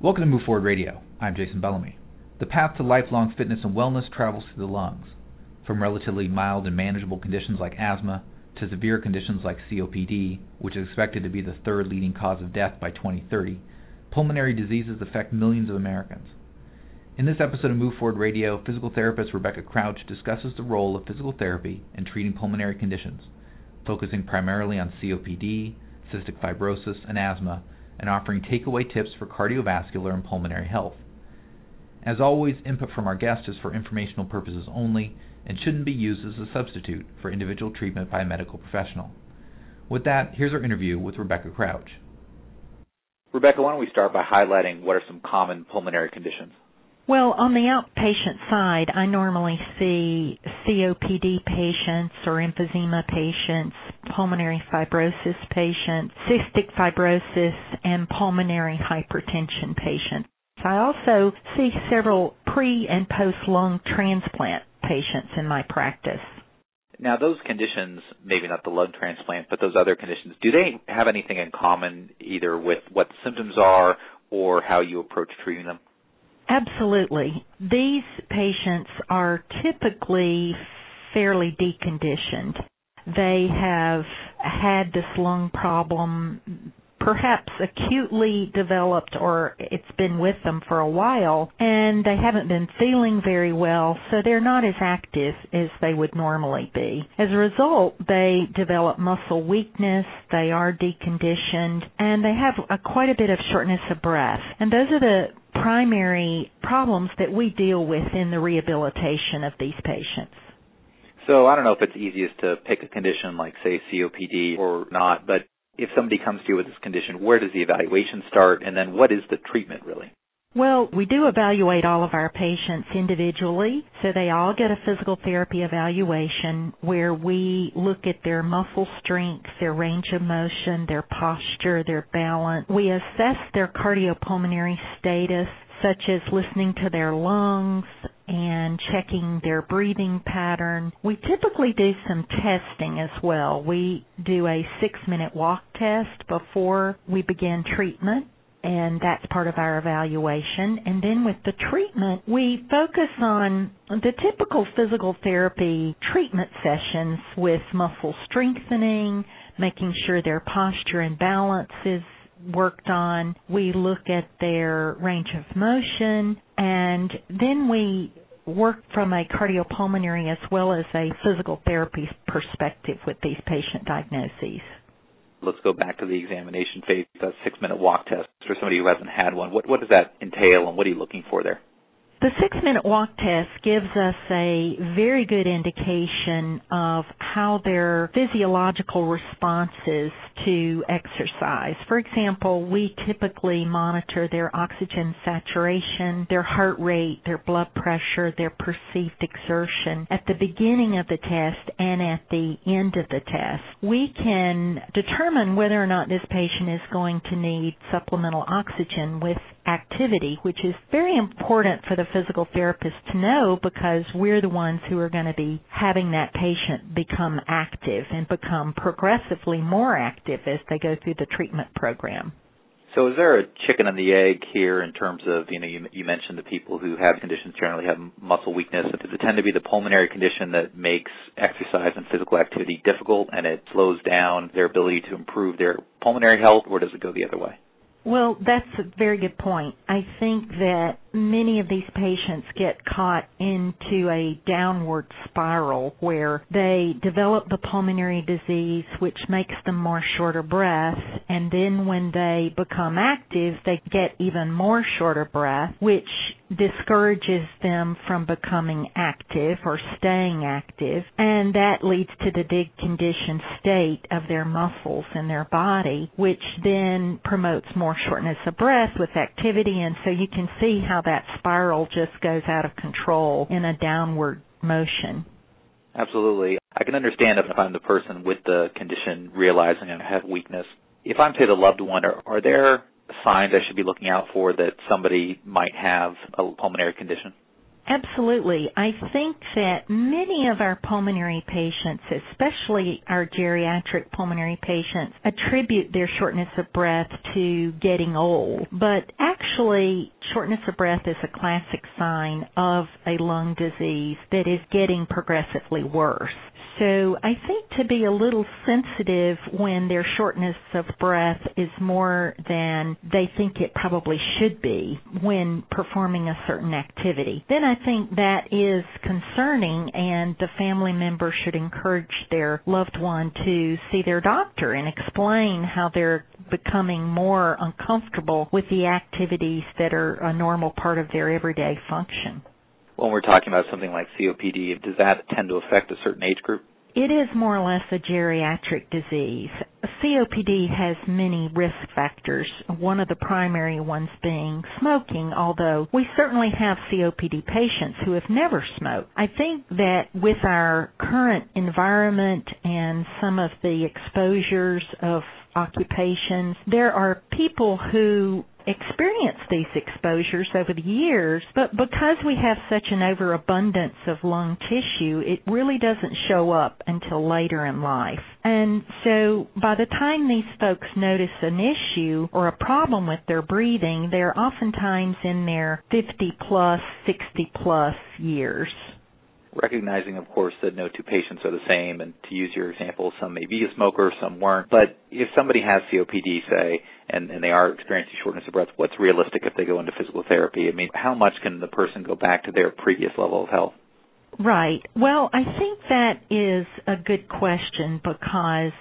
Welcome to Move Forward Radio. I'm Jason Bellamy. The path to lifelong fitness and wellness travels through the lungs. From relatively mild and manageable conditions like asthma to severe conditions like COPD, which is expected to be the third leading cause of death by 2030, pulmonary diseases affect millions of Americans. In this episode of Move Forward Radio, physical therapist Rebecca Crouch discusses the role of physical therapy in treating pulmonary conditions, focusing primarily on COPD, cystic fibrosis, and asthma and offering takeaway tips for cardiovascular and pulmonary health. As always, input from our guests is for informational purposes only and shouldn't be used as a substitute for individual treatment by a medical professional. With that, here's our interview with Rebecca Crouch. Rebecca, why don't we start by highlighting what are some common pulmonary conditions? Well, on the outpatient side, I normally see COPD patients or emphysema patients, pulmonary fibrosis patients, cystic fibrosis, and pulmonary hypertension patients. I also see several pre and post lung transplant patients in my practice. Now, those conditions, maybe not the lung transplant, but those other conditions, do they have anything in common either with what the symptoms are or how you approach treating them? Absolutely. These patients are typically fairly deconditioned. They have had this lung problem perhaps acutely developed or it's been with them for a while and they haven't been feeling very well so they're not as active as they would normally be. As a result, they develop muscle weakness, they are deconditioned, and they have a, quite a bit of shortness of breath. And those are the primary problems that we deal with in the rehabilitation of these patients. So I don't know if it's easiest to pick a condition like say COPD or not, but if somebody comes to you with this condition, where does the evaluation start and then what is the treatment really? Well, we do evaluate all of our patients individually, so they all get a physical therapy evaluation where we look at their muscle strength, their range of motion, their posture, their balance. We assess their cardiopulmonary status, such as listening to their lungs and checking their breathing pattern. We typically do some testing as well. We do a six minute walk test before we begin treatment and that's part of our evaluation. And then with the treatment, we focus on the typical physical therapy treatment sessions with muscle strengthening, making sure their posture and balance is worked on. We look at their range of motion, and then we work from a cardiopulmonary as well as a physical therapy perspective with these patient diagnoses let's go back to the examination phase, that six minute walk test for somebody who hasn't had one. What, what does that entail and what are you looking for there? The six minute walk test gives us a very good indication of how their physiological responses to exercise. For example, we typically monitor their oxygen saturation, their heart rate, their blood pressure, their perceived exertion at the beginning of the test and at the end of the test. We can determine whether or not this patient is going to need supplemental oxygen with activity, which is very important for the physical therapist to know because we're the ones who are going to be having that patient become active and become progressively more active as they go through the treatment program. So is there a chicken and the egg here in terms of, you know, you, you mentioned the people who have conditions generally have muscle weakness. Does it tend to be the pulmonary condition that makes exercise and physical activity difficult and it slows down their ability to improve their pulmonary health or does it go the other way? Well, that's a very good point. I think that many of these patients get caught into a downward spiral where they develop the pulmonary disease which makes them more short of breath and then when they become active they get even more short of breath which discourages them from becoming active or staying active and that leads to the deconditioned state of their muscles in their body which then promotes more shortness of breath with activity and so you can see how that spiral just goes out of control in a downward motion. Absolutely. I can understand if I'm the person with the condition realizing I have weakness. If I'm, say, the loved one, are, are there signs I should be looking out for that somebody might have a pulmonary condition? Absolutely. I think that many of our pulmonary patients, especially our geriatric pulmonary patients, attribute their shortness of breath to getting old. But actually, shortness of breath is a classic sign of a lung disease that is getting progressively worse. So I think to be a little sensitive when their shortness of breath is more than they think it probably should be when performing a certain activity. Then I think that is concerning and the family member should encourage their loved one to see their doctor and explain how they're becoming more uncomfortable with the activities that are a normal part of their everyday function when we're talking about something like COPD, does that tend to affect a certain age group? It is more or less a geriatric disease. COPD has many risk factors, one of the primary ones being smoking, although we certainly have COPD patients who have never smoked. I think that with our current environment and some of the exposures of occupations, there are people who experienced these exposures over the years, but because we have such an overabundance of lung tissue, it really doesn't show up until later in life. And so by the time these folks notice an issue or a problem with their breathing, they're oftentimes in their 50 plus, 60 plus years recognizing, of course, that no two patients are the same, and to use your example, some may be a smoker, some weren't. But if somebody has COPD, say, and, and they are experiencing shortness of breath, what's realistic if they go into physical therapy? I mean, how much can the person go back to their previous level of health? Right. Well, I think that is a good question because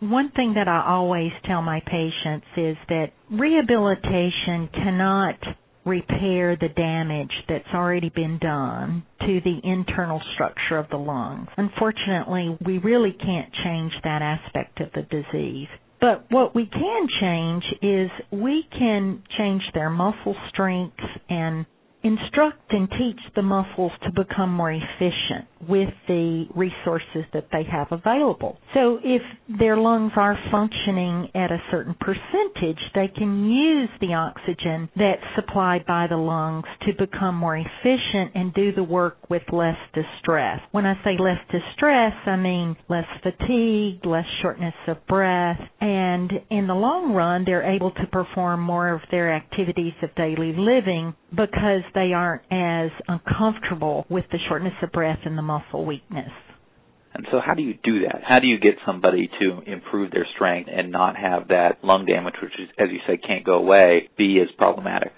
one thing that I always tell my patients is that rehabilitation cannot repair the damage that's already been done to the internal structure of the lungs. Unfortunately, we really can't change that aspect of the disease. But what we can change is we can change their muscle strength and instruct and teach the muscles to become more efficient with the resources that they have available. So if their lungs are functioning at a certain percentage, they can use the oxygen that's supplied by the lungs to become more efficient and do the work with less distress. When I say less distress, I mean less fatigue, less shortness of breath, and in the long run, they're able to perform more of their activities of daily living because they aren't as uncomfortable with the shortness of breath and the muscle weakness. And so how do you do that? How do you get somebody to improve their strength and not have that lung damage, which is, as you say, can't go away, be as problematic?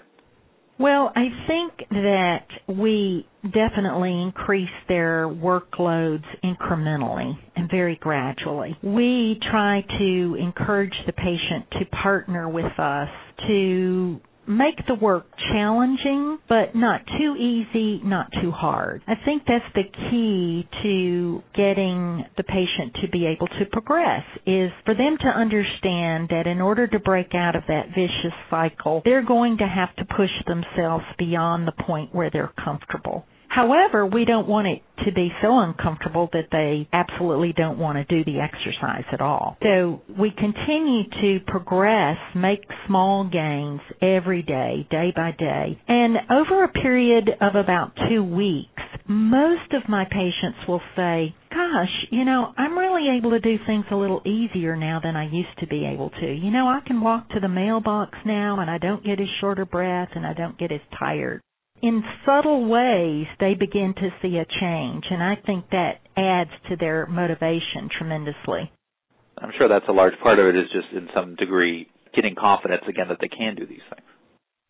Well, I think that we definitely increase their workloads incrementally and very gradually. We try to encourage the patient to partner with us to make the work challenging, but not too easy, not too hard. I think that's the key to getting the patient to be able to progress is for them to understand that in order to break out of that vicious cycle, they're going to have to push themselves beyond the point where they're comfortable. However, we don't want it to be so uncomfortable that they absolutely don't want to do the exercise at all. So we continue to progress, make small gains every day, day by day. And over a period of about two weeks, most of my patients will say, gosh, you know, I'm really able to do things a little easier now than I used to be able to. You know, I can walk to the mailbox now and I don't get as short of breath and I don't get as tired in subtle ways they begin to see a change and I think that adds to their motivation tremendously. I'm sure that's a large part of it is just in some degree getting confidence again that they can do these things.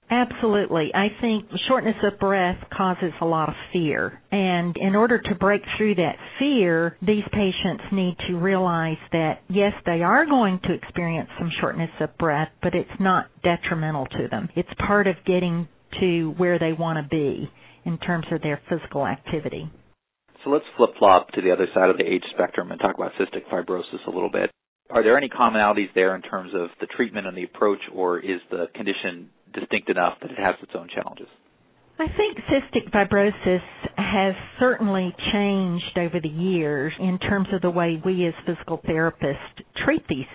Absolutely. I think shortness of breath causes a lot of fear. And in order to break through that fear, these patients need to realize that yes, they are going to experience some shortness of breath, but it's not detrimental to them. It's part of getting to where they want to be in terms of their physical activity. So let's flip flop to the other side of the age spectrum and talk about cystic fibrosis a little bit. Are there any commonalities there in terms of the treatment and the approach, or is the condition distinct enough that it has its own challenges? I think cystic fibrosis has certainly changed over the years in terms of the way we as physical therapists treat these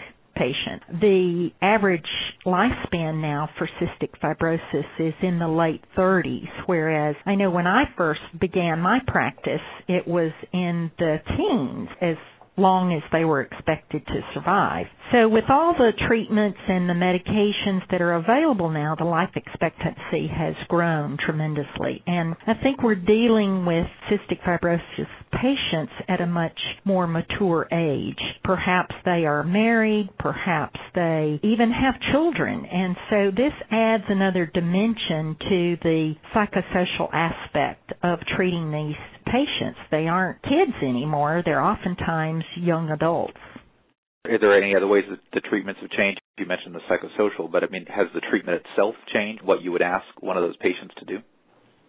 patients. The average lifespan now for cystic fibrosis is in the late 30s, whereas I know when I first began my practice, it was in the teens as long as they were expected to survive. So with all the treatments and the medications that are available now, the life expectancy has grown tremendously. And I think we're dealing with cystic fibrosis patients at a much more mature age. Perhaps they are married, perhaps they even have children. And so this adds another dimension to the psychosocial aspect of treating these patients. They aren't kids anymore. They're oftentimes young adults. Are there any other ways that the treatments have changed? You mentioned the psychosocial, but I mean, has the treatment itself changed? What you would ask one of those patients to do?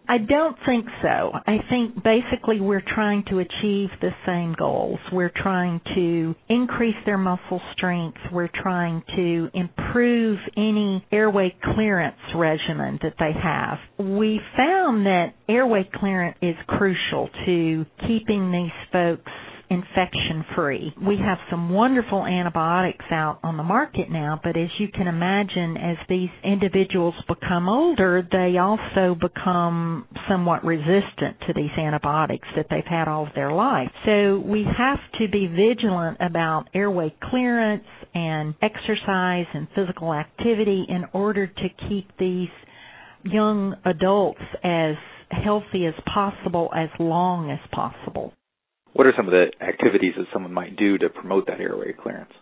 I don't think so. I think basically we're trying to achieve the same goals. We're trying to increase their muscle strength. We're trying to improve any airway clearance regimen that they have. We found that airway clearance is crucial to keeping these folks infection free. We have some wonderful antibiotics out on the market now, but as you can imagine, as these individuals become older, they also become somewhat resistant to these antibiotics that they've had all of their life. So we have to be vigilant about airway clearance and exercise and physical activity in order to keep these young adults as healthy as possible as long as possible. What are some of the activities that someone might do to promote that airway clearance?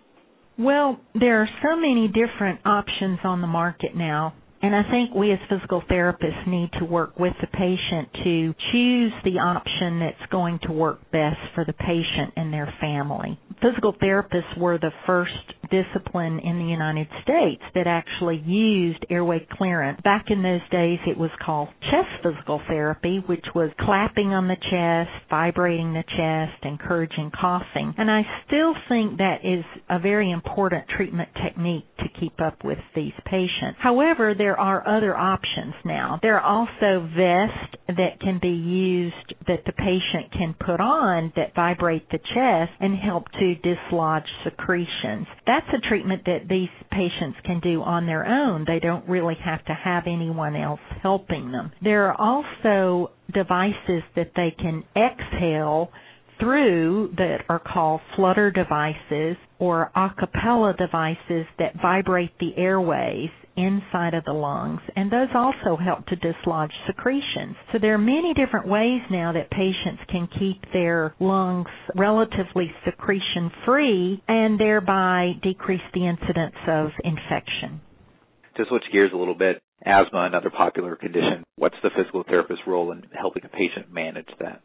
Well, there are so many different options on the market now. And I think we as physical therapists need to work with the patient to choose the option that's going to work best for the patient and their family. Physical therapists were the first discipline in the United States that actually used airway clearance. Back in those days, it was called chest physical therapy, which was clapping on the chest, vibrating the chest, encouraging coughing. And I still think that is a very important treatment technique to keep up with these patients. However, there are other options now. There are also vests that can be used that the patient can put on that vibrate the chest and help to dislodge secretions. That's a treatment that these patients can do on their own. They don't really have to have anyone else helping them. There are also devices that they can exhale through that are called flutter devices or a acapella devices that vibrate the airways inside of the lungs, and those also help to dislodge secretions. So there are many different ways now that patients can keep their lungs relatively secretion free and thereby decrease the incidence of infection. To switch gears a little bit, asthma, another popular condition, what's the physical therapist's role in helping a patient manage that?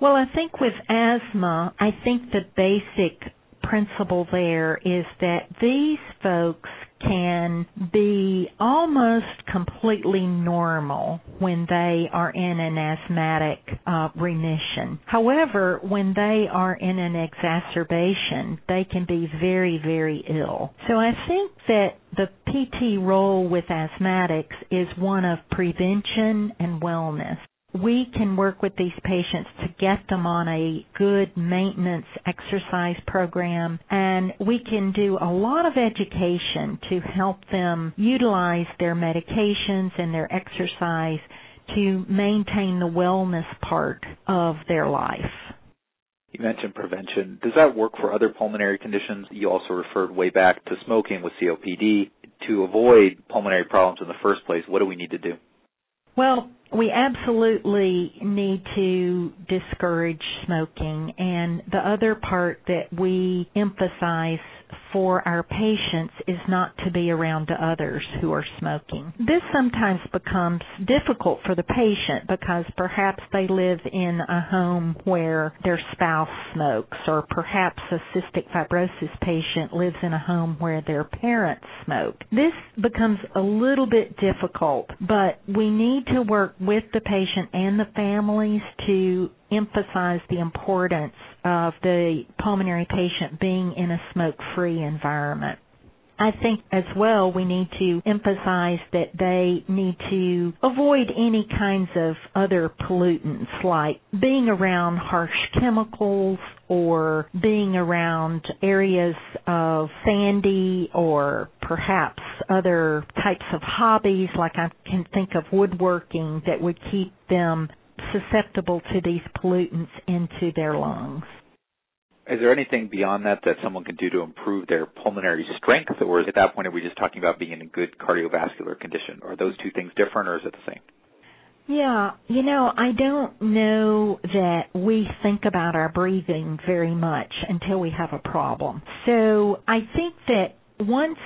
Well, I think with asthma, I think the basic principle there is that these folks can be almost completely normal when they are in an asthmatic uh, remission. However, when they are in an exacerbation, they can be very, very ill. So I think that the PT role with asthmatics is one of prevention and wellness we can work with these patients to get them on a good maintenance exercise program and we can do a lot of education to help them utilize their medications and their exercise to maintain the wellness part of their life. You mentioned prevention. Does that work for other pulmonary conditions? You also referred way back to smoking with COPD. To avoid pulmonary problems in the first place, what do we need to do? Well, we absolutely need to discourage smoking. And the other part that we emphasize for our patients is not to be around others who are smoking. This sometimes becomes difficult for the patient because perhaps they live in a home where their spouse smokes or perhaps a cystic fibrosis patient lives in a home where their parents smoke. This becomes a little bit difficult, but we need to work with the patient and the families to emphasize the importance of the pulmonary patient being in a smoke free environment. I think as well we need to emphasize that they need to avoid any kinds of other pollutants like being around harsh chemicals or being around areas of sandy or perhaps other types of hobbies like I can think of woodworking that would keep them susceptible to these pollutants into their lungs. Is there anything beyond that that someone can do to improve their pulmonary strength, or at that point are we just talking about being in a good cardiovascular condition? Are those two things different, or is it the same? Yeah, you know, I don't know that we think about our breathing very much until we have a problem. So I think that once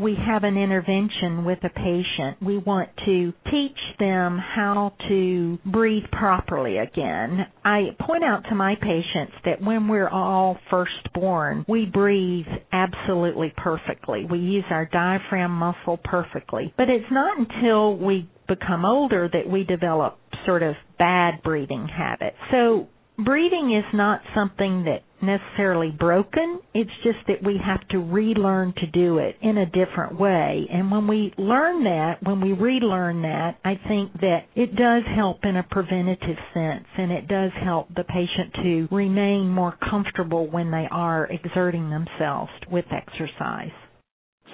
we have an intervention with a patient, we want to teach them how to breathe properly again. I point out to my patients that when we're all first born, we breathe absolutely perfectly. We use our diaphragm muscle perfectly. But it's not until we become older that we develop sort of bad breathing habits. So breathing is not something that necessarily broken. It's just that we have to relearn to do it in a different way. And when we learn that, when we relearn that, I think that it does help in a preventative sense and it does help the patient to remain more comfortable when they are exerting themselves with exercise.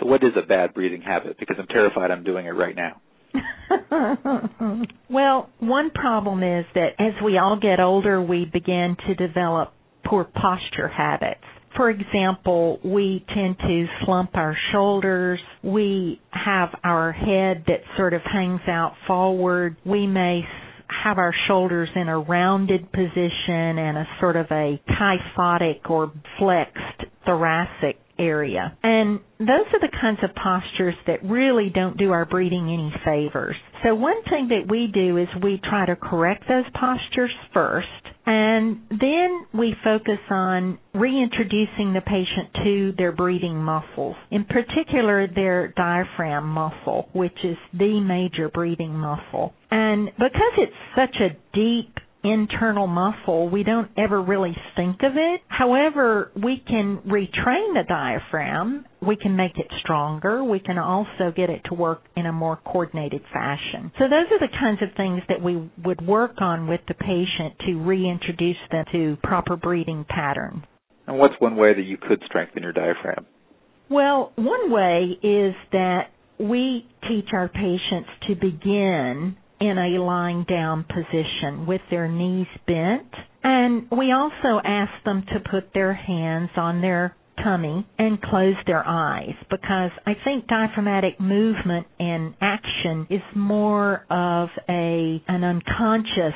So what is a bad breathing habit? Because I'm terrified I'm doing it right now. well, one problem is that as we all get older, we begin to develop poor posture habits. For example, we tend to slump our shoulders. We have our head that sort of hangs out forward. We may have our shoulders in a rounded position and a sort of a kyphotic or flexed thoracic area. And those are the kinds of postures that really don't do our breathing any favors. So one thing that we do is we try to correct those postures first and then we focus on reintroducing the patient to their breathing muscles, in particular their diaphragm muscle, which is the major breathing muscle. And because it's such a deep internal muscle, we don't ever really think of it. However, we can retrain the diaphragm. We can make it stronger. We can also get it to work in a more coordinated fashion. So those are the kinds of things that we would work on with the patient to reintroduce them to proper breathing patterns. And what's one way that you could strengthen your diaphragm? Well, one way is that we teach our patients to begin in a lying down position with their knees bent. And we also ask them to put their hands on their tummy and close their eyes because I think diaphragmatic movement and action is more of a an unconscious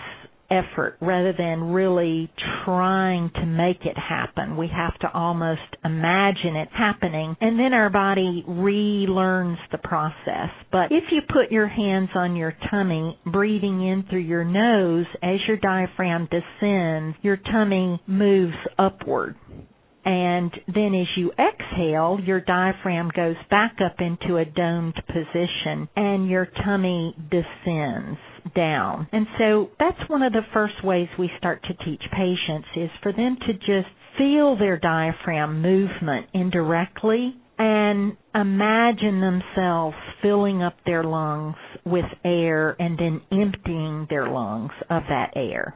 effort rather than really trying to make it happen. We have to almost imagine it happening and then our body relearns the process. But if you put your hands on your tummy, breathing in through your nose as your diaphragm descends, your tummy moves upward. And then as you exhale, your diaphragm goes back up into a domed position and your tummy descends down. And so that's one of the first ways we start to teach patients is for them to just feel their diaphragm movement indirectly and imagine themselves filling up their lungs with air and then emptying their lungs of that air.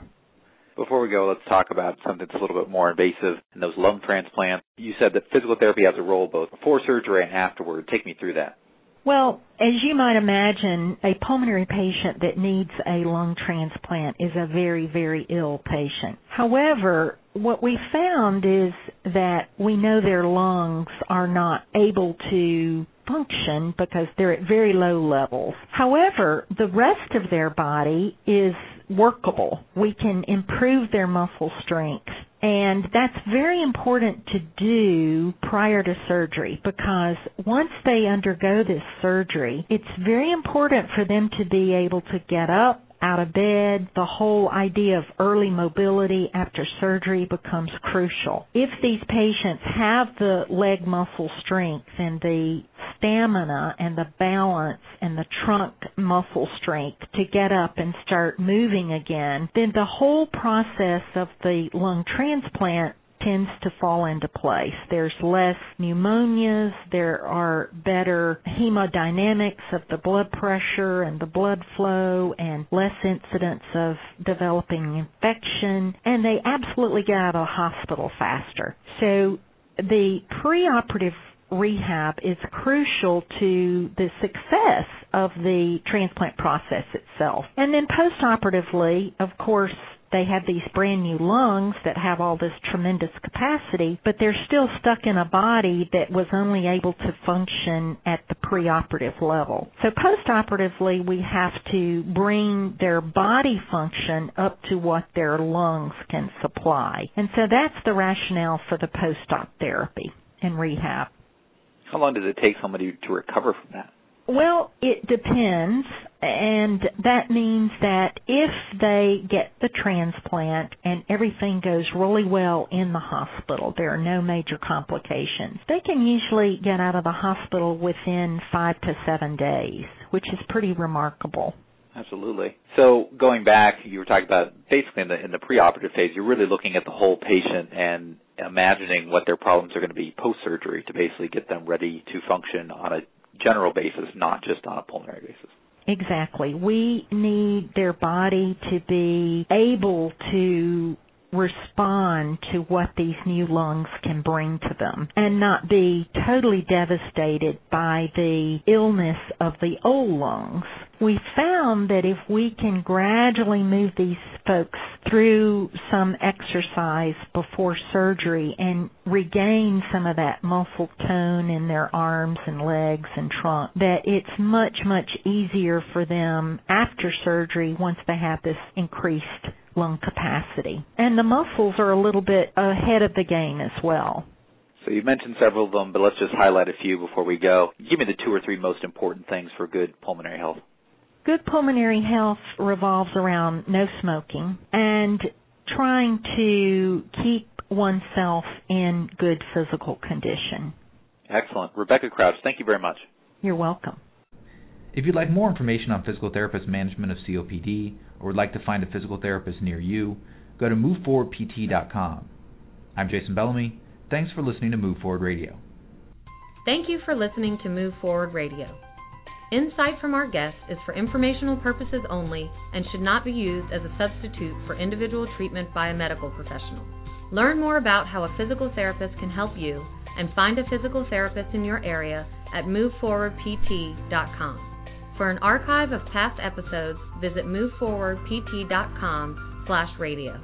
Before we go, let's talk about something that's a little bit more invasive in those lung transplants. You said that physical therapy has a role both before surgery and afterward. Take me through that. Well, as you might imagine, a pulmonary patient that needs a lung transplant is a very, very ill patient. However, what we found is that we know their lungs are not able to function because they're at very low levels. However, the rest of their body is workable. We can improve their muscle strength. And that's very important to do prior to surgery because once they undergo this surgery, it's very important for them to be able to get up, out of bed, the whole idea of early mobility after surgery becomes crucial. If these patients have the leg muscle strength and the stamina and the balance and the trunk muscle strength to get up and start moving again, then the whole process of the lung transplant tends to fall into place. There's less pneumonias, there are better hemodynamics of the blood pressure and the blood flow and less incidence of developing infection and they absolutely get out of the hospital faster. So the preoperative rehab is crucial to the success of the transplant process itself. And then postoperatively, of course, they have these brand new lungs that have all this tremendous capacity, but they're still stuck in a body that was only able to function at the preoperative level. So postoperatively, we have to bring their body function up to what their lungs can supply. And so that's the rationale for the post-op therapy and rehab. How long does it take somebody to recover from that? Well, it depends, and that means that if they get the transplant and everything goes really well in the hospital, there are no major complications, they can usually get out of the hospital within five to seven days, which is pretty remarkable. Absolutely. So going back, you were talking about basically in the in the preoperative phase, you're really looking at the whole patient and imagining what their problems are going to be post surgery to basically get them ready to function on a general basis, not just on a pulmonary basis. Exactly. We need their body to be able to respond to what these new lungs can bring to them and not be totally devastated by the illness of the old lungs. We found that if we can gradually move these folks through some exercise before surgery and regain some of that muscle tone in their arms and legs and trunk, that it's much, much easier for them after surgery once they have this increased lung capacity. And the muscles are a little bit ahead of the game as well. So you've mentioned several of them, but let's just highlight a few before we go. Give me the two or three most important things for good pulmonary health. Good pulmonary health revolves around no smoking and trying to keep oneself in good physical condition. Excellent. Rebecca Crouch, thank you very much. You're welcome. If you'd like more information on physical therapist management of COPD or would like to find a physical therapist near you, go to moveforwardpt.com. I'm Jason Bellamy. Thanks for listening to Move Forward Radio. Thank you for listening to Move Forward Radio. Insight from our guests is for informational purposes only and should not be used as a substitute for individual treatment by a medical professional. Learn more about how a physical therapist can help you and find a physical therapist in your area at moveforwardpt.com. For an archive of past episodes, visit moveforwardpt.com slash radio.